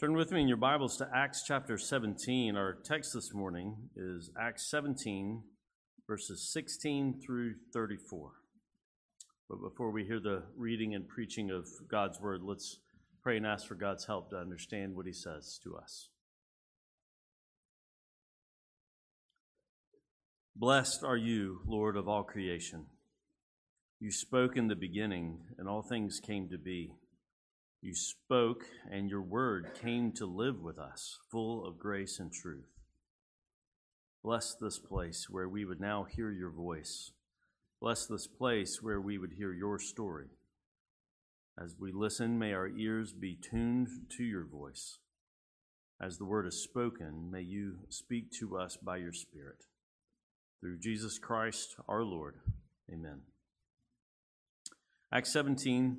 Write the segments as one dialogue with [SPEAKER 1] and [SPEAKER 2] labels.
[SPEAKER 1] Turn with me in your Bibles to Acts chapter 17. Our text this morning is Acts 17, verses 16 through 34. But before we hear the reading and preaching of God's word, let's pray and ask for God's help to understand what he says to us. Blessed are you, Lord of all creation. You spoke in the beginning, and all things came to be. You spoke, and your word came to live with us, full of grace and truth. Bless this place where we would now hear your voice. Bless this place where we would hear your story. As we listen, may our ears be tuned to your voice. As the word is spoken, may you speak to us by your Spirit. Through Jesus Christ our Lord. Amen. Acts 17,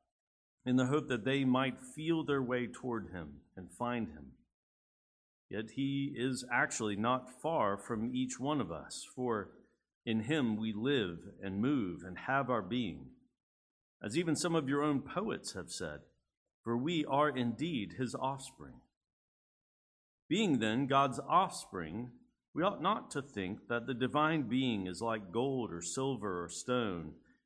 [SPEAKER 1] in the hope that they might feel their way toward him and find him. Yet he is actually not far from each one of us, for in him we live and move and have our being. As even some of your own poets have said, for we are indeed his offspring. Being then God's offspring, we ought not to think that the divine being is like gold or silver or stone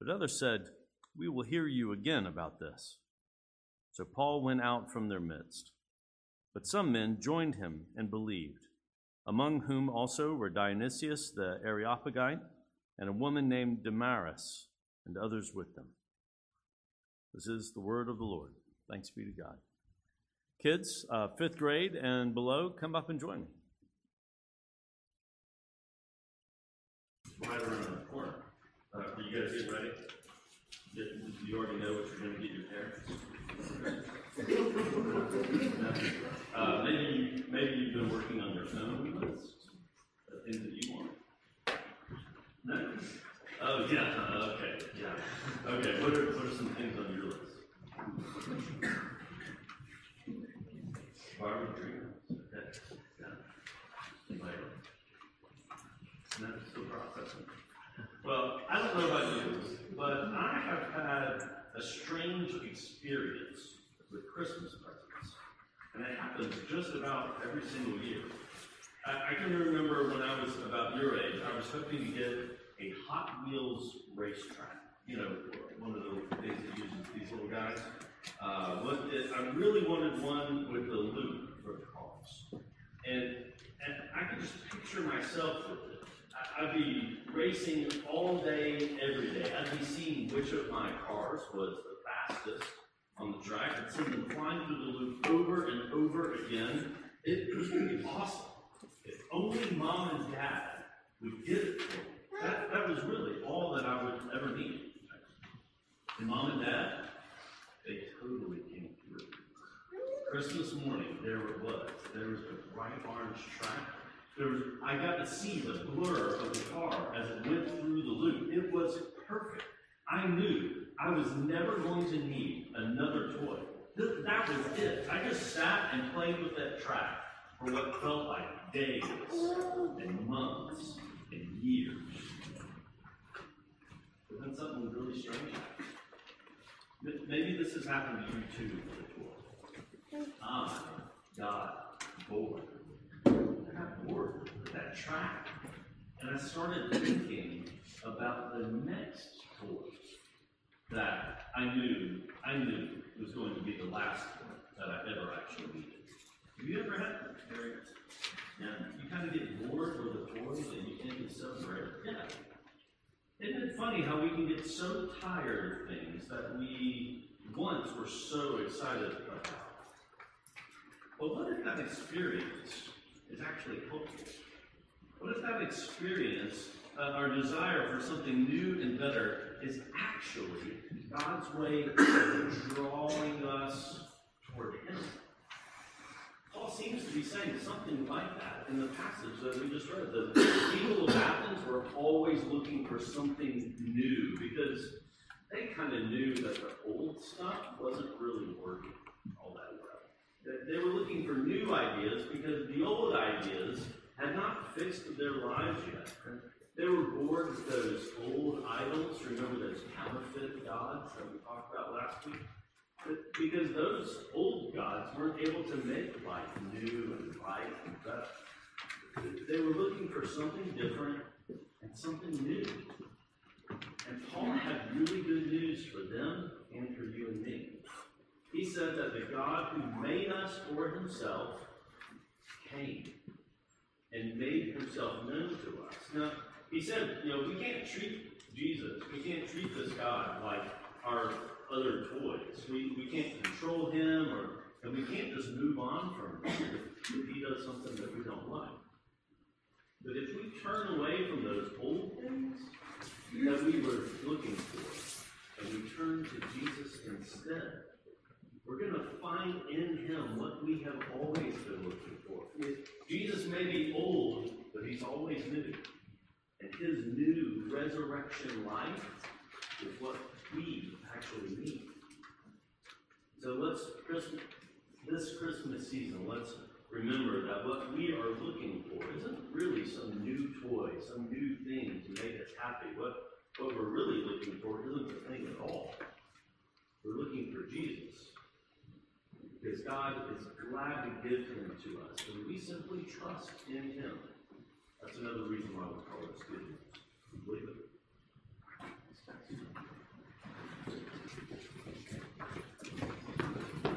[SPEAKER 1] But others said, We will hear you again about this. So Paul went out from their midst. But some men joined him and believed, among whom also were Dionysius the Areopagite and a woman named Damaris, and others with them. This is the word of the Lord. Thanks be to God. Kids, uh, fifth grade and below, come up and join me. Right around the corner. Uh, you guys get ready? Do you already know what you're going to get your parents? uh, maybe, maybe you've been working on your phone list, the things that you want. No? Oh, yeah, okay, yeah. Okay, what are, what are some things on your list? Barbie dreams. Okay, yeah. Anybody else? No, still processing. Well, I don't know about you, but I have had a strange experience with Christmas presents. And it happens just about every single year. I, I can remember when I was about your age, I was hoping to get a Hot Wheels racetrack. You know, one of the things that uses these little guys. Uh, I really wanted one with the loop for the cars. And, and I could just picture myself with it. I'd be racing all day, every day. I'd be seeing which of my cars was the fastest on the track. I'd see them flying through the loop over and over again. It, was going to be awesome. If only mom and dad would get it for me. That, that was really all that I would ever need. And mom and dad, they totally came through. Christmas morning, there it was. There was a bright orange track. There was, I got to see the blur of the car as it went through the loop. It was perfect. I knew I was never going to need another toy. Th- That was it. I just sat and played with that track for what felt like days and months and years. But then something really strange happened. Maybe this has happened to you too before. I got bored. I got bored with that track. And I started thinking about the next toy that I knew, I knew was going to be the last one that I ever actually needed. Have you ever had that experience? Yeah, you kind of get bored with the toys and you think it's so great. Yeah. Isn't it funny how we can get so tired of things that we once were so excited about? But what if that experience is actually helpful? What if that experience, uh, our desire for something new and better, is actually God's way of drawing us toward Him? Paul seems to be saying something like that in the passage that we just read. The people of Athens were always looking for something new because they kind of knew that the old stuff wasn't really working all that well. They- They were looking for new ideas because the old ideas had not fixed their lives yet. They were bored with those old idols. Remember those counterfeit gods that we talked about last week? Because those old gods weren't able to make life new and right and better. They were looking for something different and something new. And Paul had really good news for them and for you and me. He said that the God who made us for himself came and made himself known to us. Now, he said, you know, we can't treat Jesus, we can't treat this God like our other toys. We, we can't control him or and we can't just move on from him if, he does something that we don't like. But if we turn away from those old things that we were looking for, and we turn to Jesus instead, we're going to find in him what we have always been looking for. Jesus may be old, but he's always new. And his new resurrection life is what we actually need. So let's, this Christmas season, let's remember that what we are looking for isn't really some new toy, some new thing to make us happy. What, what we're really looking for isn't the thing at all. We're looking for Jesus. Because God is glad to give him to us, and we simply trust in him. That's another reason why we call this good news. We believe it.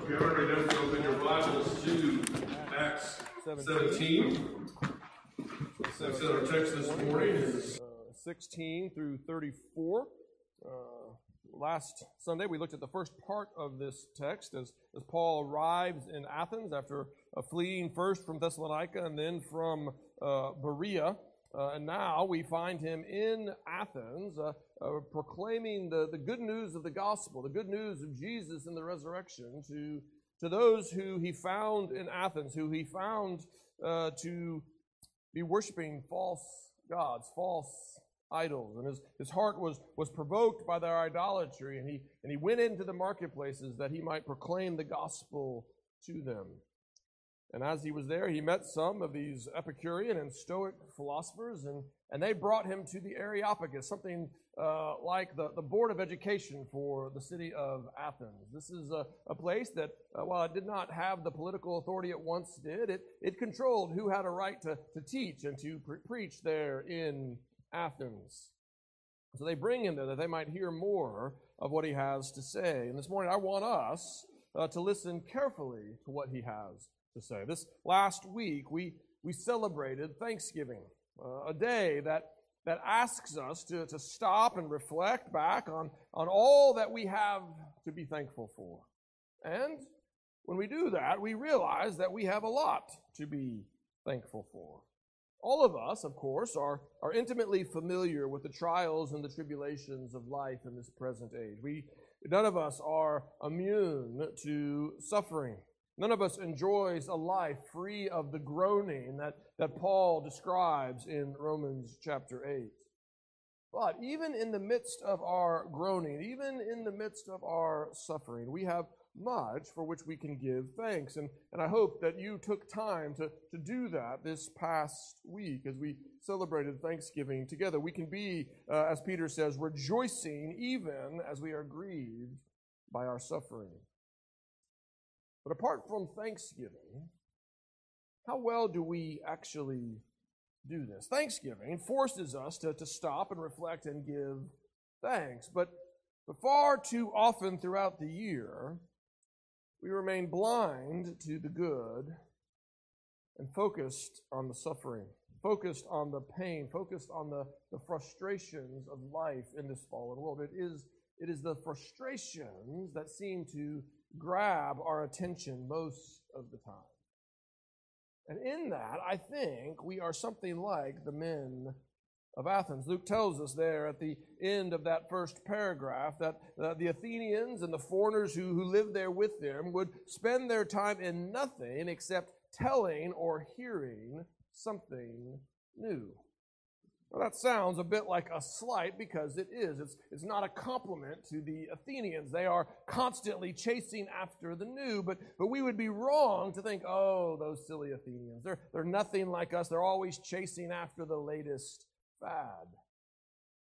[SPEAKER 2] If you already know, to open your Bibles to Acts 17. So our text this morning is
[SPEAKER 3] uh, 16 through 34. Uh, last Sunday, we looked at the first part of this text as, as Paul arrives in Athens after uh, fleeing first from Thessalonica and then from uh, Berea. Uh, and now we find him in Athens uh, uh, proclaiming the, the good news of the gospel, the good news of Jesus and the resurrection to, to those who he found in Athens, who he found uh, to be worshiping false gods, false idols. And his, his heart was, was provoked by their idolatry, and he, and he went into the marketplaces that he might proclaim the gospel to them. And as he was there, he met some of these Epicurean and Stoic philosophers, and, and they brought him to the Areopagus, something uh, like the, the Board of Education for the city of Athens. This is a, a place that, uh, while it did not have the political authority it once did, it, it controlled who had a right to, to teach and to pre- preach there in Athens. So they bring him there that they might hear more of what he has to say. And this morning, I want us uh, to listen carefully to what he has to say. This last week, we, we celebrated Thanksgiving, uh, a day that, that asks us to, to stop and reflect back on, on all that we have to be thankful for. And when we do that, we realize that we have a lot to be thankful for. All of us, of course, are, are intimately familiar with the trials and the tribulations of life in this present age. We, none of us are immune to suffering. None of us enjoys a life free of the groaning that, that Paul describes in Romans chapter 8. But even in the midst of our groaning, even in the midst of our suffering, we have much for which we can give thanks. And, and I hope that you took time to, to do that this past week as we celebrated Thanksgiving together. We can be, uh, as Peter says, rejoicing even as we are grieved by our suffering. But apart from Thanksgiving, how well do we actually do this? Thanksgiving forces us to, to stop and reflect and give thanks. But, but far too often throughout the year, we remain blind to the good and focused on the suffering, focused on the pain, focused on the, the frustrations of life in this fallen world. It is, it is the frustrations that seem to grab our attention most of the time. And in that, I think we are something like the men of Athens. Luke tells us there at the end of that first paragraph that uh, the Athenians and the foreigners who, who lived there with them would spend their time in nothing except telling or hearing something new. Well, that sounds a bit like a slight because it is. It's, it's not a compliment to the Athenians. They are constantly chasing after the new, but, but we would be wrong to think, oh, those silly Athenians. They're, they're nothing like us. They're always chasing after the latest fad.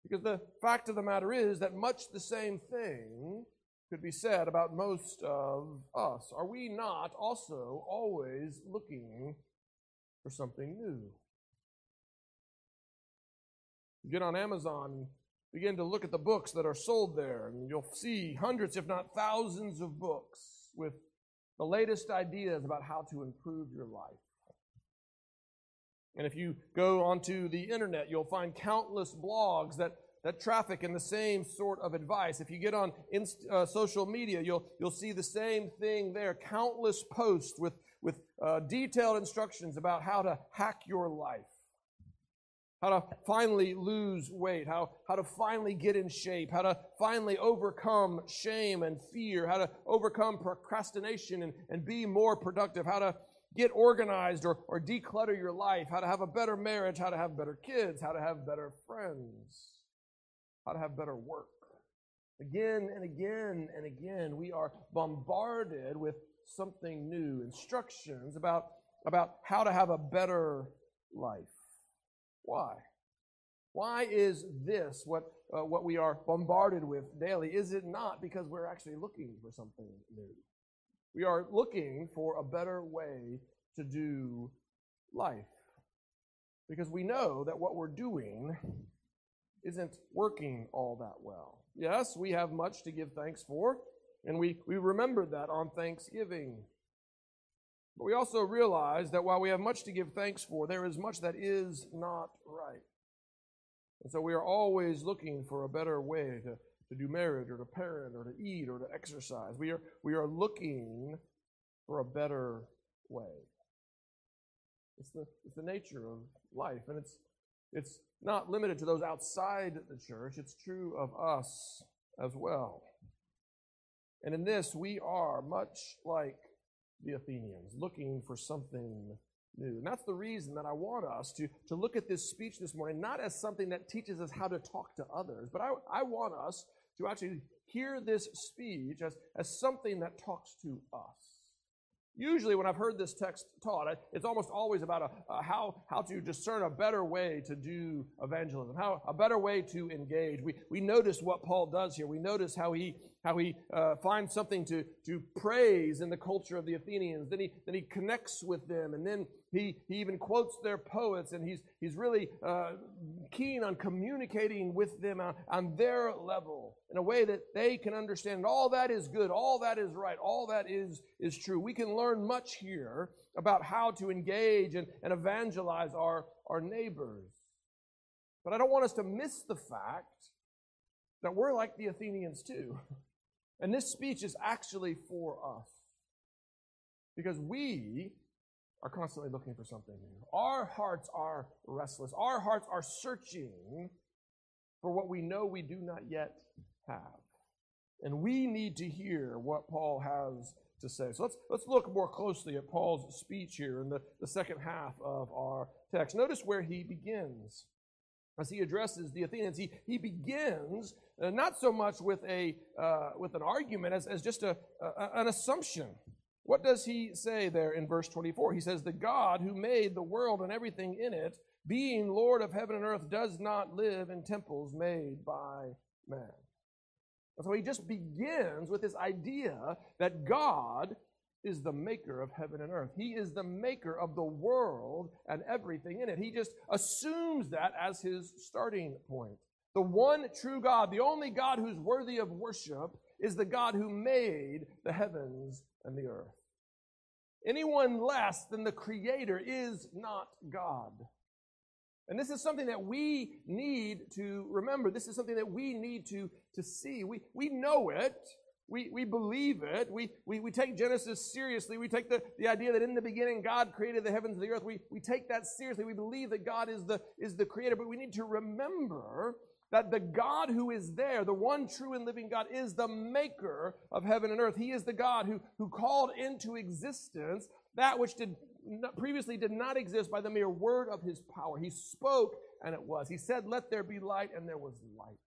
[SPEAKER 3] Because the fact of the matter is that much the same thing could be said about most of us. Are we not also always looking for something new? You get on Amazon, begin to look at the books that are sold there, and you'll see hundreds, if not thousands, of books with the latest ideas about how to improve your life. And if you go onto the internet, you'll find countless blogs that, that traffic in the same sort of advice. If you get on inst, uh, social media, you'll, you'll see the same thing there. Countless posts with, with uh, detailed instructions about how to hack your life. How to finally lose weight, how, how to finally get in shape, how to finally overcome shame and fear, how to overcome procrastination and, and be more productive, how to get organized or, or declutter your life, how to have a better marriage, how to have better kids, how to have better friends, how to have better work. Again and again and again, we are bombarded with something new, instructions about, about how to have a better life. Why? Why is this what, uh, what we are bombarded with daily? Is it not because we're actually looking for something new? We are looking for a better way to do life. Because we know that what we're doing isn't working all that well. Yes, we have much to give thanks for, and we, we remember that on Thanksgiving. But we also realize that while we have much to give thanks for, there is much that is not right. And so we are always looking for a better way to, to do marriage or to parent or to eat or to exercise. We are, we are looking for a better way. It's the, it's the nature of life, and it's, it's not limited to those outside the church, it's true of us as well. And in this, we are much like the Athenians, looking for something new. And that's the reason that I want us to, to look at this speech this morning, not as something that teaches us how to talk to others, but I, I want us to actually hear this speech as, as something that talks to us. Usually, when I've heard this text taught, it's almost always about a, a how, how to discern a better way to do evangelism, how a better way to engage. We, we notice what Paul does here. We notice how he how he uh, finds something to, to praise in the culture of the Athenians. Then he, then he connects with them, and then he, he even quotes their poets, and he's, he's really uh, keen on communicating with them on, on their level in a way that they can understand. And all that is good, all that is right, all that is, is true. We can learn much here about how to engage and, and evangelize our, our neighbors. But I don't want us to miss the fact that we're like the Athenians too. And this speech is actually for us. Because we are constantly looking for something new. Our hearts are restless. Our hearts are searching for what we know we do not yet have. And we need to hear what Paul has to say. So let's, let's look more closely at Paul's speech here in the, the second half of our text. Notice where he begins as he addresses the Athenians. He, he begins uh, not so much with, a, uh, with an argument as, as just a, a, an assumption. What does he say there in verse 24? He says, The God who made the world and everything in it, being Lord of heaven and earth, does not live in temples made by man. And so he just begins with this idea that God is the maker of heaven and earth. He is the maker of the world and everything in it. He just assumes that as his starting point. The one true God, the only God who's worthy of worship, is the God who made the heavens and the earth. Anyone less than the Creator is not God. And this is something that we need to remember. This is something that we need to, to see. We, we know it. We, we believe it. We, we, we take Genesis seriously. We take the, the idea that in the beginning God created the heavens and the earth. We, we take that seriously. We believe that God is the, is the creator. But we need to remember that the God who is there, the one true and living God, is the maker of heaven and earth. He is the God who, who called into existence that which did previously did not exist by the mere word of his power. He spoke and it was. He said, Let there be light, and there was light.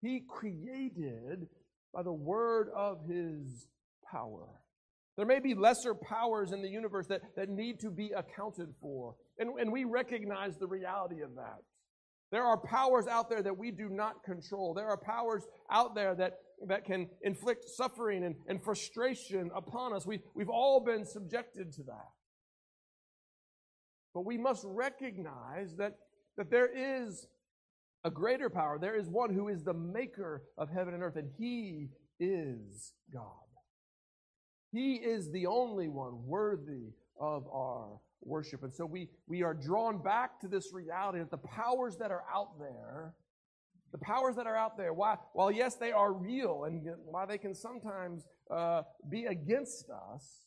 [SPEAKER 3] He created by the word of his power. There may be lesser powers in the universe that, that need to be accounted for. And, and we recognize the reality of that. There are powers out there that we do not control. There are powers out there that, that can inflict suffering and, and frustration upon us. We, we've all been subjected to that. But we must recognize that, that there is a greater power. There is one who is the maker of heaven and earth, and he is God. He is the only one worthy of our worship. And so we, we are drawn back to this reality that the powers that are out there, the powers that are out there, why, while yes, they are real and while they can sometimes uh, be against us,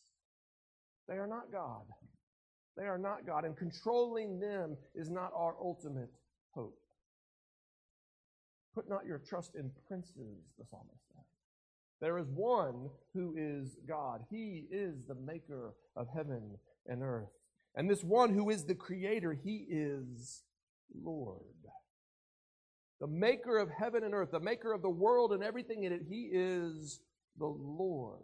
[SPEAKER 3] they are not God. They are not God. And controlling them is not our ultimate hope. Put not your trust in princes, the psalmist said. There is one who is God. He is the maker of heaven and earth. And this one who is the creator, he is Lord. The maker of heaven and earth, the maker of the world and everything in it, he is the Lord.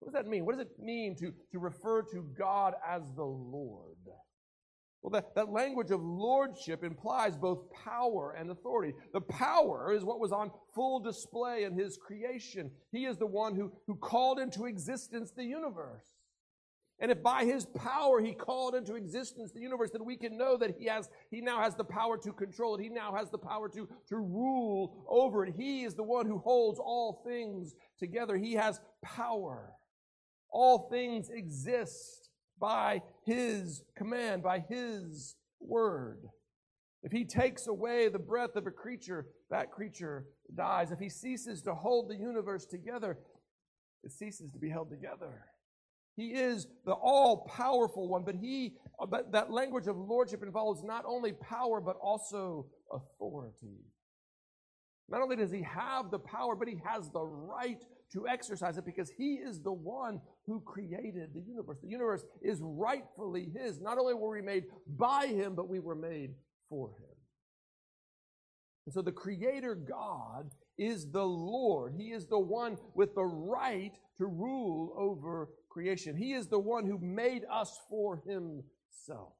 [SPEAKER 3] What does that mean? What does it mean to, to refer to God as the Lord? Well, that, that language of lordship implies both power and authority. The power is what was on full display in his creation. He is the one who, who called into existence the universe. And if by his power he called into existence the universe, then we can know that he has, he now has the power to control it. He now has the power to, to rule over it. He is the one who holds all things together. He has power. All things exist by his command, by his word. If he takes away the breath of a creature, that creature dies. If he ceases to hold the universe together, it ceases to be held together. He is the all powerful one, but he, uh, but that language of lordship involves not only power, but also authority. Not only does he have the power, but he has the right to exercise it because he is the one who created the universe. The universe is rightfully his. Not only were we made by him, but we were made for him. And so the creator God is the Lord. He is the one with the right to rule over creation. He is the one who made us for himself.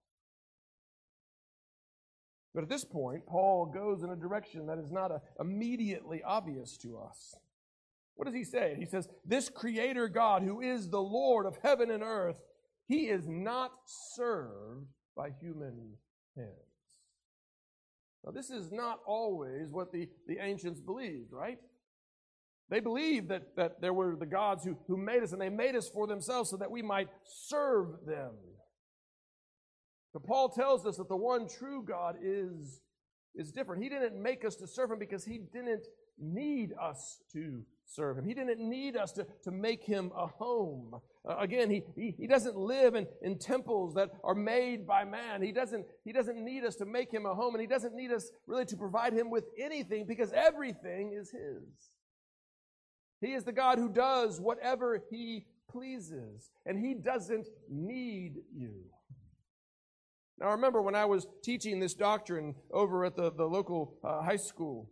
[SPEAKER 3] But at this point, Paul goes in a direction that is not immediately obvious to us. What does he say? He says, This Creator God, who is the Lord of heaven and earth, he is not served by human hands. Now, this is not always what the, the ancients believed, right? They believed that, that there were the gods who, who made us, and they made us for themselves so that we might serve them. But Paul tells us that the one true God is, is different. He didn't make us to serve him because he didn't need us to serve him. He didn't need us to, to make him a home. Uh, again, he, he, he doesn't live in, in temples that are made by man. He doesn't, he doesn't need us to make him a home, and he doesn't need us really to provide him with anything because everything is his. He is the God who does whatever he pleases, and he doesn't need you. Now, I remember when I was teaching this doctrine over at the, the local uh, high school,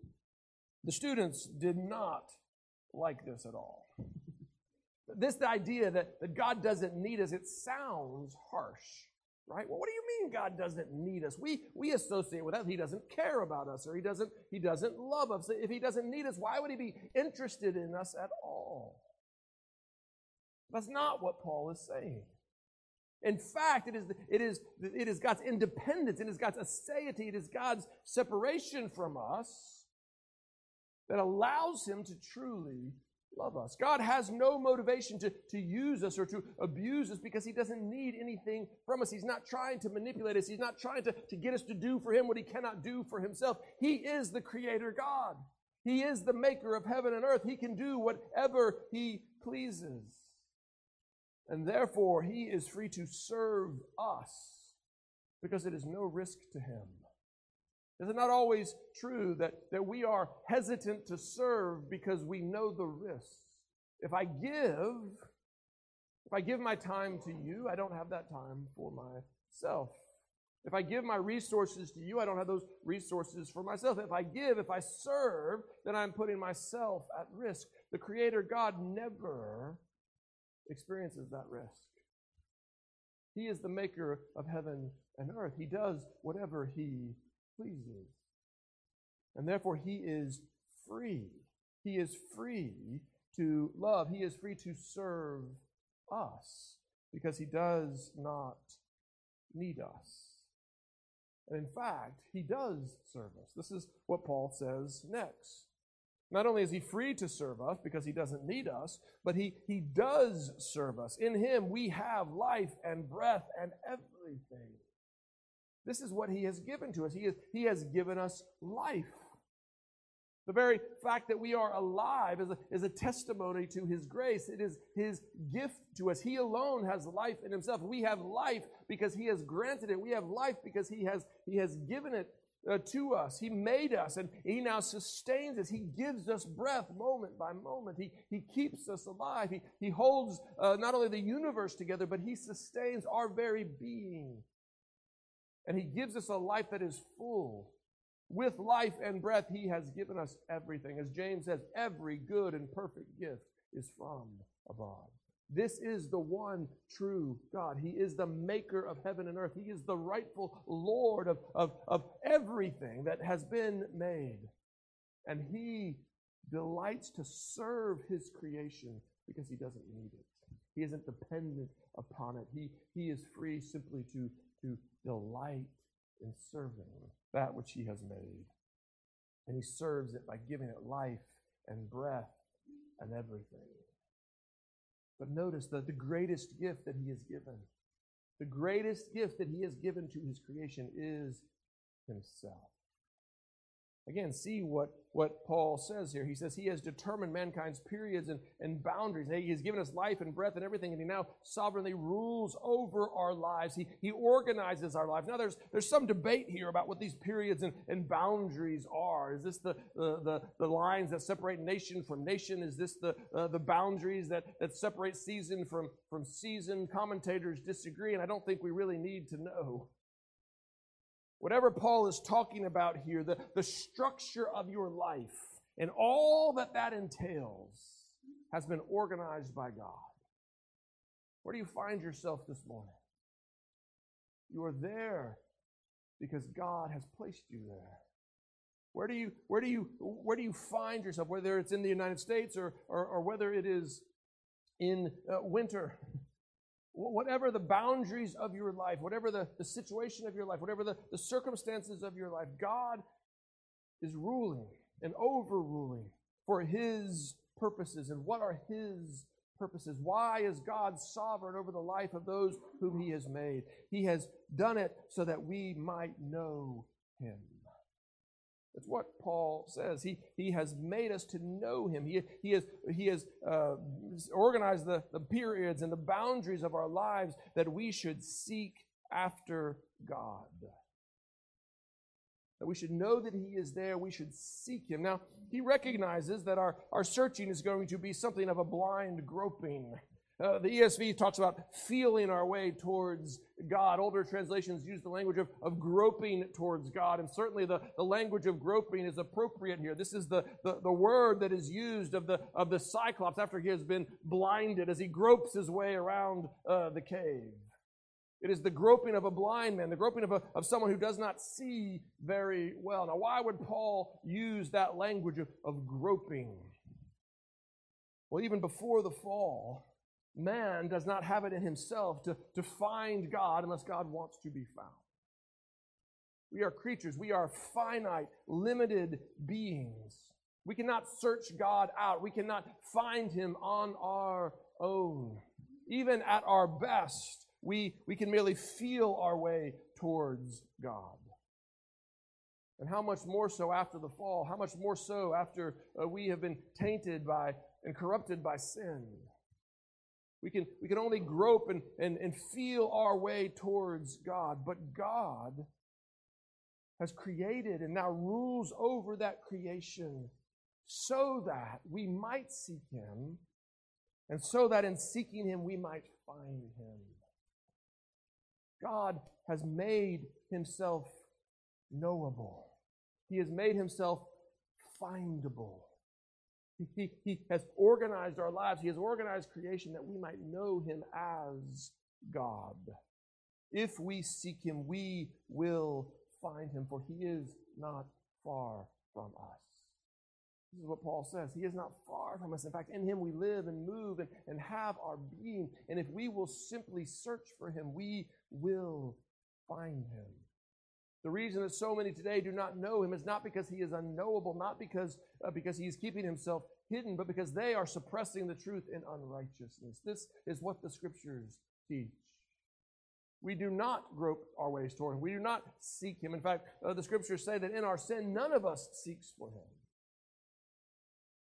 [SPEAKER 3] the students did not like this at all. this idea that, that God doesn't need us, it sounds harsh, right? Well, what do you mean God doesn't need us? We, we associate with that. He doesn't care about us or he doesn't, he doesn't love us. If he doesn't need us, why would he be interested in us at all? That's not what Paul is saying. In fact, it is, it, is, it is God's independence, it is God's aseity, it is God's separation from us that allows Him to truly love us. God has no motivation to, to use us or to abuse us because He doesn't need anything from us. He's not trying to manipulate us, He's not trying to, to get us to do for Him what He cannot do for Himself. He is the Creator God, He is the maker of heaven and earth. He can do whatever He pleases. And therefore, He is free to serve us because it is no risk to Him. Is it not always true that, that we are hesitant to serve because we know the risks? If I give, if I give my time to you, I don't have that time for myself. If I give my resources to you, I don't have those resources for myself. If I give, if I serve, then I'm putting myself at risk. The Creator God never experiences that risk. He is the maker of heaven and earth. He does whatever He pleases. And therefore, he is free. He is free to love. He is free to serve us because he does not need us. And in fact, he does serve us. This is what Paul says next. Not only is he free to serve us because he doesn't need us, but he, he does serve us. In him, we have life and breath and everything. This is what He has given to us. He, is, he has given us life. The very fact that we are alive is a, is a testimony to His grace. It is His gift to us. He alone has life in Himself. We have life because He has granted it. We have life because He has, he has given it uh, to us. He made us and He now sustains us. He gives us breath moment by moment. He, he keeps us alive. He, he holds uh, not only the universe together, but He sustains our very being. And He gives us a life that is full. With life and breath, He has given us everything. As James says, every good and perfect gift is from above. This is the one true God. He is the maker of heaven and earth. He is the rightful Lord of, of, of everything that has been made. And He delights to serve His creation because He doesn't need it. He isn't dependent upon it. He, he is free simply to to delight in serving that which he has made. And he serves it by giving it life and breath and everything. But notice that the greatest gift that he has given, the greatest gift that he has given to his creation is himself. Again, see what, what Paul says here. He says he has determined mankind's periods and, and boundaries. He has given us life and breath and everything, and he now sovereignly rules over our lives. He, he organizes our lives. Now, there's, there's some debate here about what these periods and, and boundaries are. Is this the, the, the, the lines that separate nation from nation? Is this the, uh, the boundaries that, that separate season from, from season? Commentators disagree, and I don't think we really need to know. Whatever Paul is talking about here, the, the structure of your life and all that that entails has been organized by God. Where do you find yourself this morning? You are there because God has placed you there. Where do you, where do you, where do you find yourself, whether it's in the United States or, or, or whether it is in uh, winter? Whatever the boundaries of your life, whatever the, the situation of your life, whatever the, the circumstances of your life, God is ruling and overruling for His purposes. And what are His purposes? Why is God sovereign over the life of those whom He has made? He has done it so that we might know Him. That's what Paul says. He, he has made us to know him. He, he has, he has uh, organized the, the periods and the boundaries of our lives that we should seek after God. That we should know that He is there. We should seek Him. Now, He recognizes that our, our searching is going to be something of a blind groping. Uh, the ESV talks about feeling our way towards God. Older translations use the language of, of groping towards God, and certainly the, the language of groping is appropriate here. This is the, the, the word that is used of the, of the Cyclops after he has been blinded as he gropes his way around uh, the cave. It is the groping of a blind man, the groping of, a, of someone who does not see very well. Now, why would Paul use that language of, of groping? Well, even before the fall, man does not have it in himself to, to find God unless God wants to be found. We are creatures, we are finite, limited beings. We cannot search God out, we cannot find Him on our own. Even at our best, we, we can merely feel our way towards God. And how much more so after the fall? How much more so after uh, we have been tainted by and corrupted by sin? We can, we can only grope and, and, and feel our way towards God. But God has created and now rules over that creation so that we might seek Him and so that in seeking Him we might find Him. God has made Himself knowable, He has made Himself findable. He, he has organized our lives. He has organized creation that we might know Him as God. If we seek Him, we will find Him, for He is not far from us. This is what Paul says. He is not far from us. In fact, in Him we live and move and, and have our being. And if we will simply search for Him, we will find Him. The reason that so many today do not know him is not because he is unknowable, not because, uh, because he is keeping himself hidden, but because they are suppressing the truth in unrighteousness. This is what the scriptures teach. We do not grope our ways toward him. We do not seek him. In fact, uh, the scriptures say that in our sin, none of us seeks for him.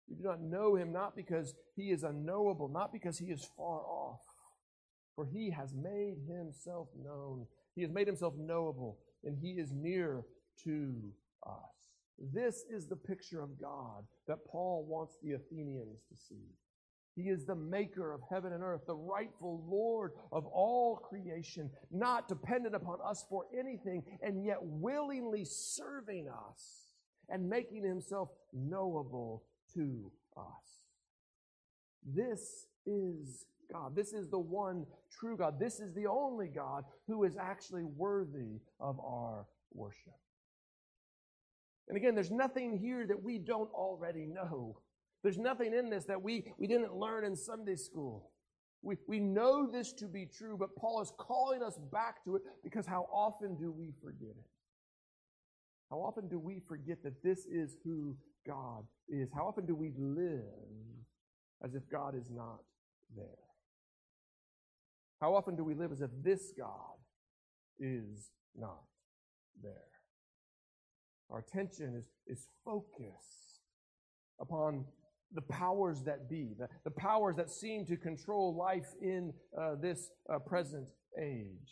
[SPEAKER 3] We do not know him not because he is unknowable, not because he is far off, for he has made himself known. He has made himself knowable and he is near to us. This is the picture of God that Paul wants the Athenians to see. He is the maker of heaven and earth, the rightful Lord of all creation, not dependent upon us for anything, and yet willingly serving us and making himself knowable to us. This is God. This is the one true God. This is the only God who is actually worthy of our worship. And again, there's nothing here that we don't already know. There's nothing in this that we, we didn't learn in Sunday school. We, we know this to be true, but Paul is calling us back to it because how often do we forget it? How often do we forget that this is who God is? How often do we live as if God is not there? How often do we live as if this God is not there? Our attention is, is focused upon the powers that be, the, the powers that seem to control life in uh, this uh, present age.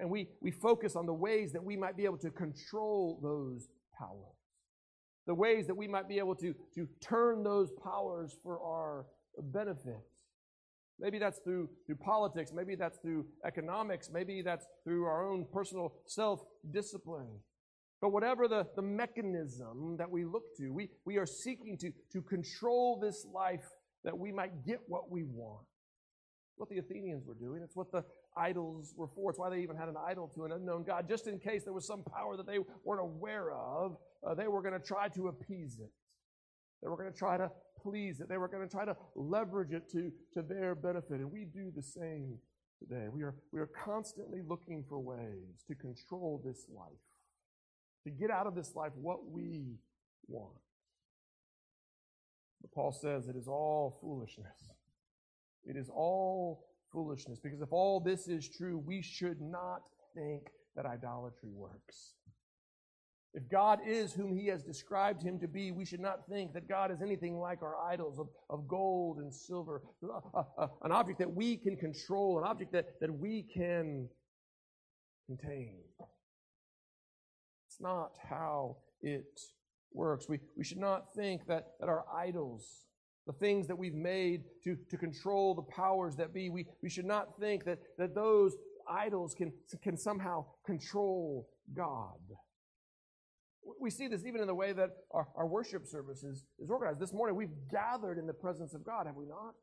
[SPEAKER 3] And we, we focus on the ways that we might be able to control those powers, the ways that we might be able to, to turn those powers for our benefit. Maybe that's through, through politics. Maybe that's through economics. Maybe that's through our own personal self discipline. But whatever the, the mechanism that we look to, we, we are seeking to, to control this life that we might get what we want. what the Athenians were doing. It's what the idols were for. It's why they even had an idol to an unknown God, just in case there was some power that they weren't aware of. Uh, they were going to try to appease it. They were going to try to please it. They were going to try to leverage it to, to their benefit. And we do the same today. We are, we are constantly looking for ways to control this life, to get out of this life what we want. But Paul says it is all foolishness. It is all foolishness. Because if all this is true, we should not think that idolatry works. If God is whom he has described him to be, we should not think that God is anything like our idols of, of gold and silver, uh, uh, uh, an object that we can control, an object that, that we can contain. It's not how it works. We, we should not think that, that our idols, the things that we've made to, to control the powers that be, we, we should not think that, that those idols can, can somehow control God. We see this even in the way that our, our worship service is, is organized. This morning we've gathered in the presence of God, have we not?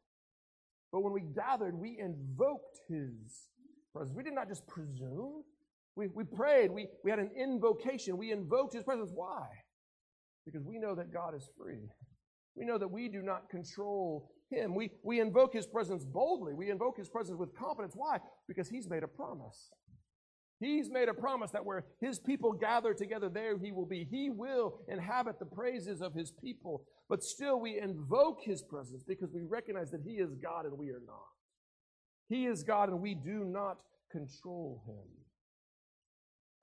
[SPEAKER 3] But when we gathered, we invoked His presence. We did not just presume. We, we prayed. We, we had an invocation. We invoked His presence. Why? Because we know that God is free. We know that we do not control Him. We, we invoke His presence boldly. We invoke His presence with confidence. Why? Because He's made a promise. He's made a promise that where his people gather together, there he will be. He will inhabit the praises of his people. But still, we invoke his presence because we recognize that he is God and we are not. He is God and we do not control him.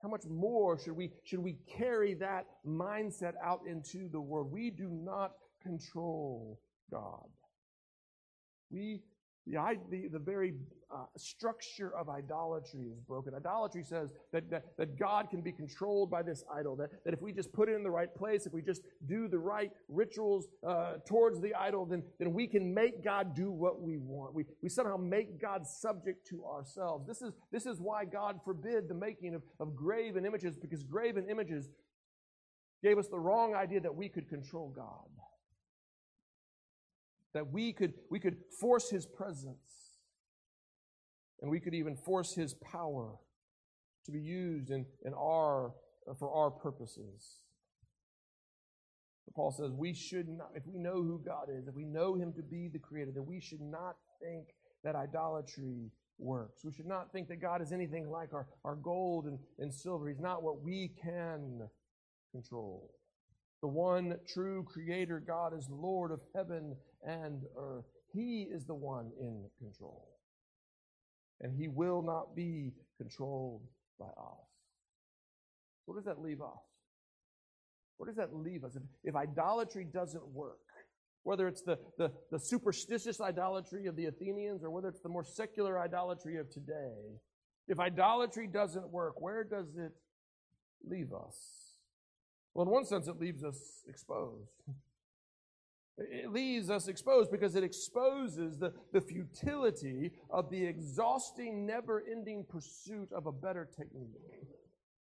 [SPEAKER 3] How much more should we, should we carry that mindset out into the world? We do not control God. We the, the, the very uh, structure of idolatry is broken. Idolatry says that, that, that God can be controlled by this idol, that, that if we just put it in the right place, if we just do the right rituals uh, towards the idol, then, then we can make God do what we want. We, we somehow make God subject to ourselves. This is, this is why God forbid the making of, of graven images, because graven images gave us the wrong idea that we could control God that we could, we could force his presence and we could even force his power to be used in, in our, for our purposes. But Paul says we should not, if we know who God is, if we know him to be the creator, then we should not think that idolatry works. We should not think that God is anything like our, our gold and, and silver. He's not what we can control. The one true creator God is Lord of heaven and earth. He is the one in control. And he will not be controlled by us. Where does that leave us? Where does that leave us? If, if idolatry doesn't work, whether it's the, the, the superstitious idolatry of the Athenians or whether it's the more secular idolatry of today, if idolatry doesn't work, where does it leave us? Well, in one sense, it leaves us exposed. It leaves us exposed because it exposes the, the futility of the exhausting, never ending pursuit of a better technique,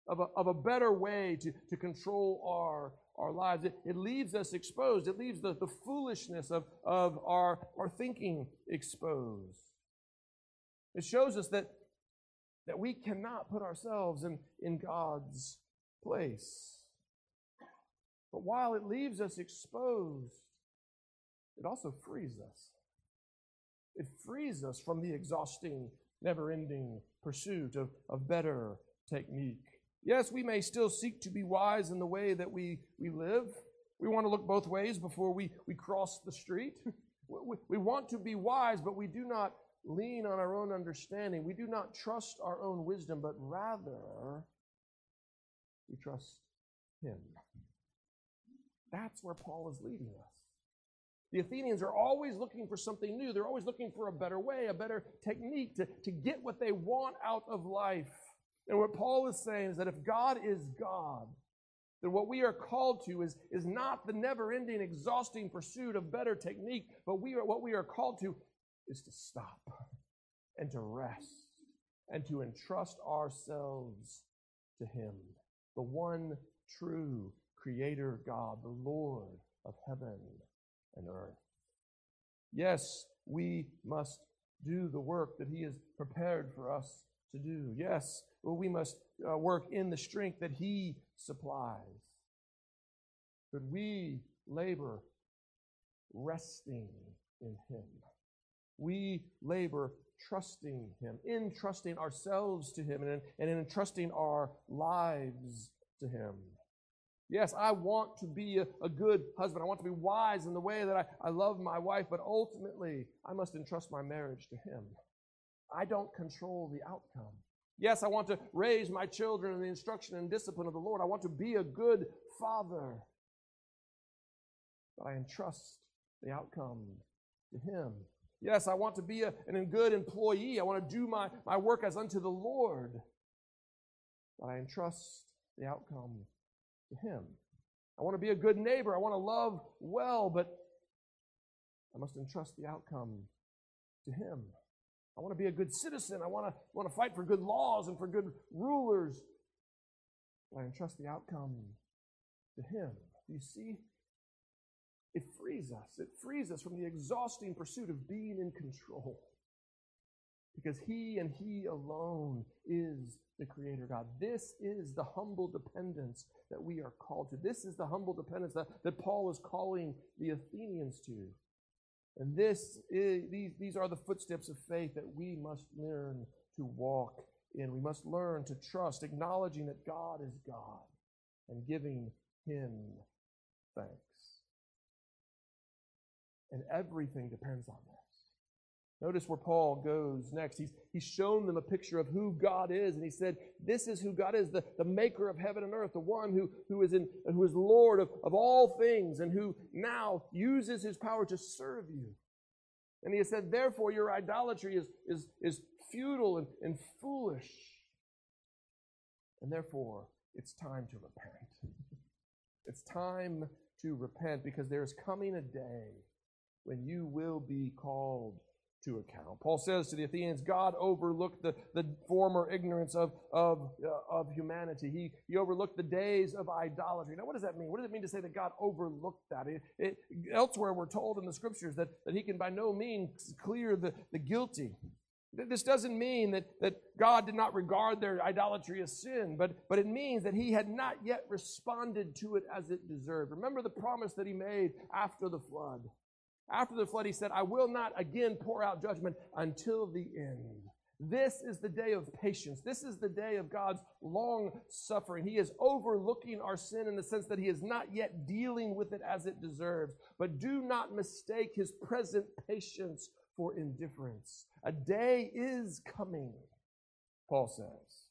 [SPEAKER 3] of a, of a better way to, to control our, our lives. It, it leaves us exposed. It leaves the, the foolishness of, of our, our thinking exposed. It shows us that, that we cannot put ourselves in, in God's place. But while it leaves us exposed, it also frees us. It frees us from the exhausting, never ending pursuit of, of better technique. Yes, we may still seek to be wise in the way that we, we live. We want to look both ways before we, we cross the street. we, we want to be wise, but we do not lean on our own understanding. We do not trust our own wisdom, but rather we trust Him. That's where Paul is leading us. The Athenians are always looking for something new. They're always looking for a better way, a better technique to, to get what they want out of life. And what Paul is saying is that if God is God, then what we are called to is, is not the never ending, exhausting pursuit of better technique, but we are, what we are called to is to stop and to rest and to entrust ourselves to Him, the one true Creator God, the Lord of heaven and earth. Yes, we must do the work that He has prepared for us to do. Yes, we must uh, work in the strength that He supplies. But we labor resting in Him. We labor trusting Him, entrusting ourselves to Him, and, and entrusting our lives to Him. Yes, I want to be a, a, good husband. I want to be wise in the way that I, I love my wife, but ultimately, I must entrust my marriage to Him. I don't control the outcome. Yes, I want to raise my children in the instruction and discipline of the Lord. I want to be a good father. But I entrust the outcome to Him. Yes, I want to be a, an, a good employee. I want to do my, my work as unto the Lord. But I entrust the outcome to Him. I want to be a good neighbor. I want to love well, but I must entrust the outcome to Him. I want to be a good citizen. I want to, want to fight for good laws and for good rulers. But I entrust the outcome to Him. Do you see? It frees us. It frees us from the exhausting pursuit of being in control. Because He and He alone is the Creator God. This is the humble dependence that we are called to. This is the humble dependence that, that Paul is calling the Athenians to. And this is, these, these are the footsteps of faith that we must learn to walk in. We must learn to trust, acknowledging that God is God and giving Him thanks. And everything depends on this. Notice where Paul goes next. He's, he's shown them a picture of who God is, and he said, This is who God is, the, the maker of heaven and earth, the one who, who, is, in, who is Lord of, of all things, and who now uses his power to serve you. And he has said, Therefore, your idolatry is, is, is futile and, and foolish. And therefore, it's time to repent. it's time to repent because there is coming a day when you will be called to account. Paul says to the Athenians, God overlooked the, the former ignorance of, of, uh, of humanity. He, he overlooked the days of idolatry. Now, what does that mean? What does it mean to say that God overlooked that? It, it, elsewhere, we're told in the scriptures that, that he can by no means clear the, the guilty. This doesn't mean that, that God did not regard their idolatry as sin, but, but it means that he had not yet responded to it as it deserved. Remember the promise that he made after the flood. After the flood, he said, I will not again pour out judgment until the end. This is the day of patience. This is the day of God's long suffering. He is overlooking our sin in the sense that He is not yet dealing with it as it deserves. But do not mistake His present patience for indifference. A day is coming, Paul says.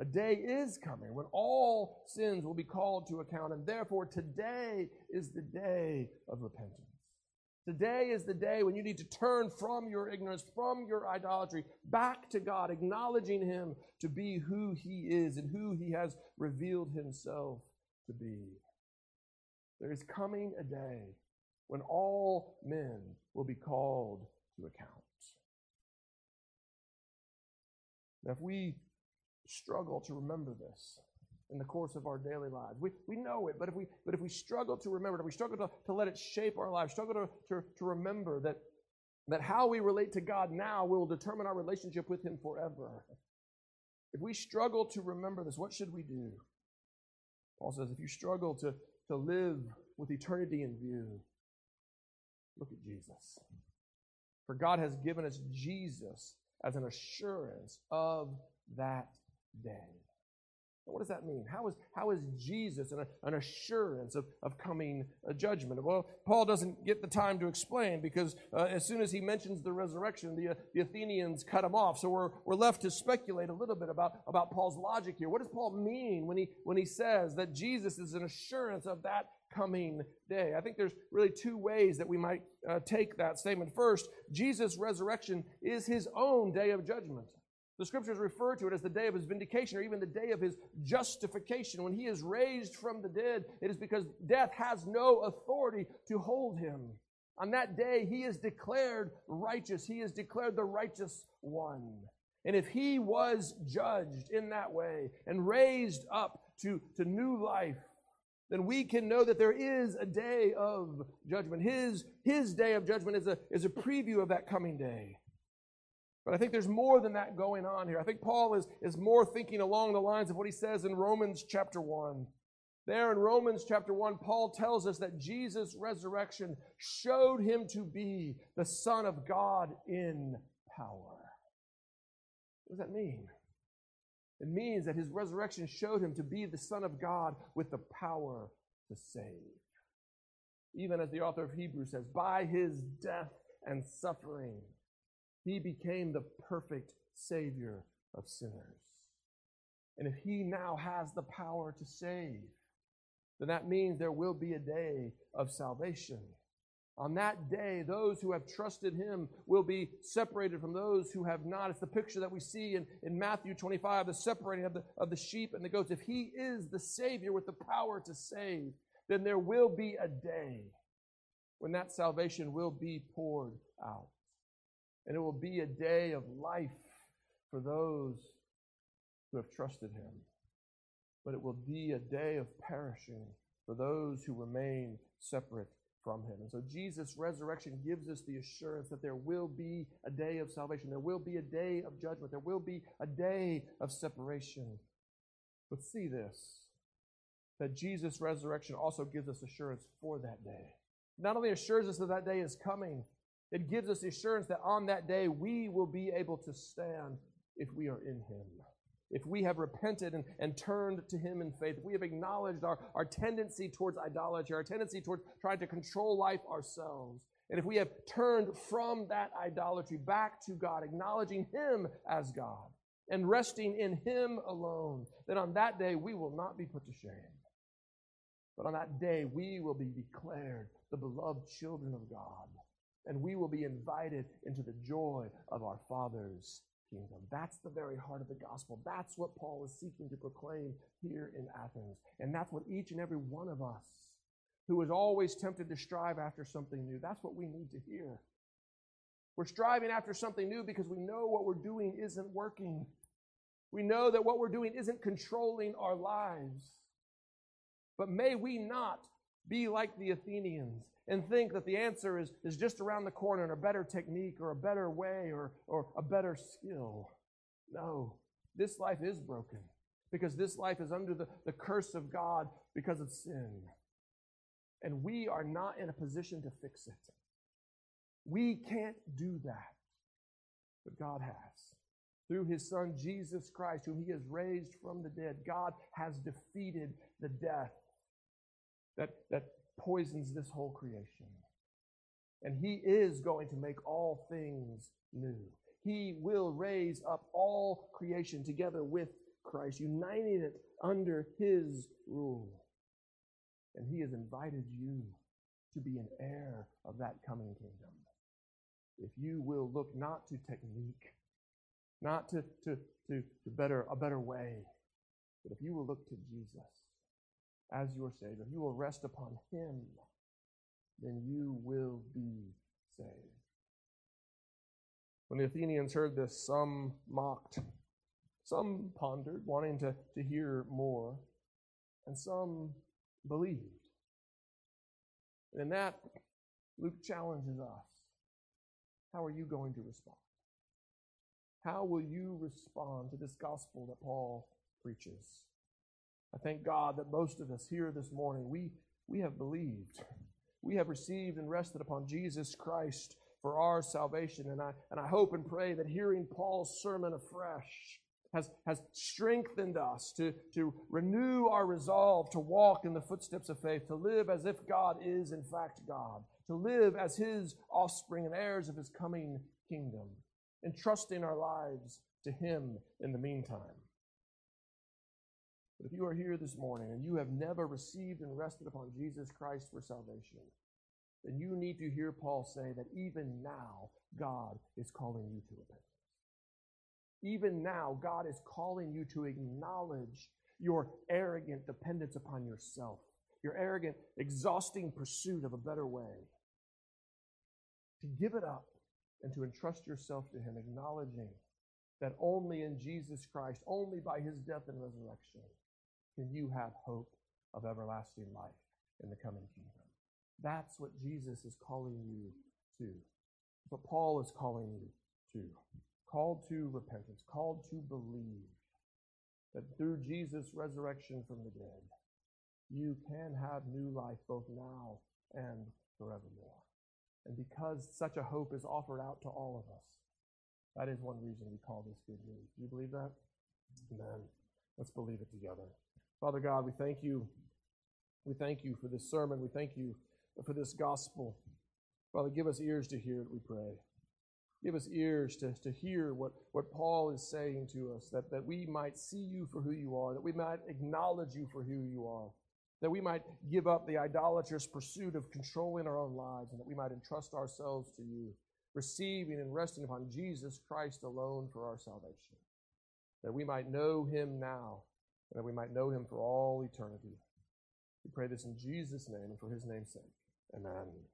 [SPEAKER 3] A day is coming when all sins will be called to account, and therefore today is the day of repentance. Today is the day when you need to turn from your ignorance, from your idolatry, back to God, acknowledging Him to be who He is and who He has revealed Himself to be. There is coming a day when all men will be called to account. Now, if we struggle to remember this, in the course of our daily lives. We, we know it, but if we, but if we struggle to remember it, if we struggle to, to let it shape our lives, struggle to, to, to remember that, that how we relate to God now will determine our relationship with Him forever. If we struggle to remember this, what should we do? Paul says, if you struggle to, to live with eternity in view, look at Jesus. For God has given us Jesus as an assurance of that day. What does that mean? How is, how is Jesus an, an assurance of, of coming uh, judgment? Well, Paul doesn't get the time to explain because uh, as soon as he mentions the resurrection, the, uh, the Athenians cut him off. So we're, we're left to speculate a little bit about, about Paul's logic here. What does Paul mean when he, when he says that Jesus is an assurance of that coming day? I think there's really two ways that we might uh, take that statement. First, Jesus' resurrection is his own day of judgment. The scriptures refer to it as the day of his vindication or even the day of his justification. When he is raised from the dead, it is because death has no authority to hold him. On that day, he is declared righteous. He is declared the righteous one. And if he was judged in that way and raised up to, to new life, then we can know that there is a day of judgment. His, his day of judgment is a, is a preview of that coming day. But I think there's more than that going on here. I think Paul is, is more thinking along the lines of what he says in Romans chapter 1. There in Romans chapter 1, Paul tells us that Jesus' resurrection showed him to be the Son of God in power. What does that mean? It means that his resurrection showed him to be the Son of God with the power to save. Even as the author of Hebrews says, by his death and suffering, he became the perfect Savior of sinners. And if he now has the power to save, then that means there will be a day of salvation. On that day, those who have trusted him will be separated from those who have not. It's the picture that we see in, in Matthew 25, the separating of the, of the sheep and the goats. If he is the Savior with the power to save, then there will be a day when that salvation will be poured out. And it will be a day of life for those who have trusted him. But it will be a day of perishing for those who remain separate from him. And so Jesus' resurrection gives us the assurance that there will be a day of salvation. There will be a day of judgment. There will be a day of separation. But see this that Jesus' resurrection also gives us assurance for that day. Not only assures us that that day is coming, it gives us assurance that on that day we will be able to stand if we are in Him if we have repented and, and turned to Him in faith, if we have acknowledged our, our tendency towards idolatry, our tendency towards trying to control life ourselves, and if we have turned from that idolatry back to God, acknowledging Him as God, and resting in Him alone, then on that day we will not be put to shame. But on that day we will be declared the beloved children of God, and we will be invited into the joy of our Father's kingdom. That's the very heart of the gospel. That's what Paul is seeking to proclaim here in Athens. And that's what each and every one of us who is always tempted to strive after something new, that's what we need to hear. We're striving after something new because we know what we're doing isn't working. We know that what we're doing isn't controlling our lives. But may we not be like the Athenians and think that the answer is, is just around the corner and a better technique or a better way or, or a better skill. No, this life is broken because this life is under the, the curse of God because of sin. And we are not in a position to fix it. We can't do that. But God has. Through his son Jesus Christ, whom he has raised from the dead, God has defeated the death that, that poisons this whole creation. And he is going to make all things new. He will raise up all creation together with Christ, uniting it under his rule. And he has invited you to be an heir of that coming kingdom. If you will look not to technique, not to, to, to, to better, a better way, but if you will look to Jesus, as your Savior, you will rest upon Him, then you will be saved. When the Athenians heard this, some mocked, some pondered, wanting to, to hear more, and some believed. And in that, Luke challenges us. How are you going to respond? How will you respond to this gospel that Paul preaches? I thank God that most of us here this morning, we, we have believed. We have received and rested upon Jesus Christ for our salvation. And I, and I hope and pray that hearing Paul's sermon afresh has, has strengthened us to, to renew our resolve to walk in the footsteps of faith, to live as if God is in fact God, to live as his offspring and heirs of his coming kingdom, entrusting our lives to him in the meantime. But if you are here this morning and you have never received and rested upon Jesus Christ for salvation, then you need to hear Paul say that even now God is calling you to repentance. Even now, God is calling you to acknowledge your arrogant dependence upon yourself, your arrogant, exhausting pursuit of a better way. To give it up and to entrust yourself to Him, acknowledging that only in Jesus Christ, only by His death and resurrection, can you have hope of everlasting life in the coming kingdom. That's what Jesus is calling you to. What Paul is calling you to. called to repentance, called to believe that through Jesus' resurrection from the dead, you can have new life both now and forevermore. And because such a hope is offered out to all of us, that is one reason we call this good news. Do you believe that? Amen. Let's believe it together. Father God, we thank you. We thank you for this sermon. We thank you for this gospel. Father, give us ears to hear it, we pray. Give us ears to, to hear what, what Paul is saying to us, that, that we might see you for who you are, that we might acknowledge you for who you are, that we might give up the idolatrous pursuit of controlling our own lives, and that we might entrust ourselves to you, receiving and resting upon Jesus Christ alone for our salvation, that we might know him now, and that we might know him for all eternity. We pray this in Jesus' name and for his name's sake. Amen.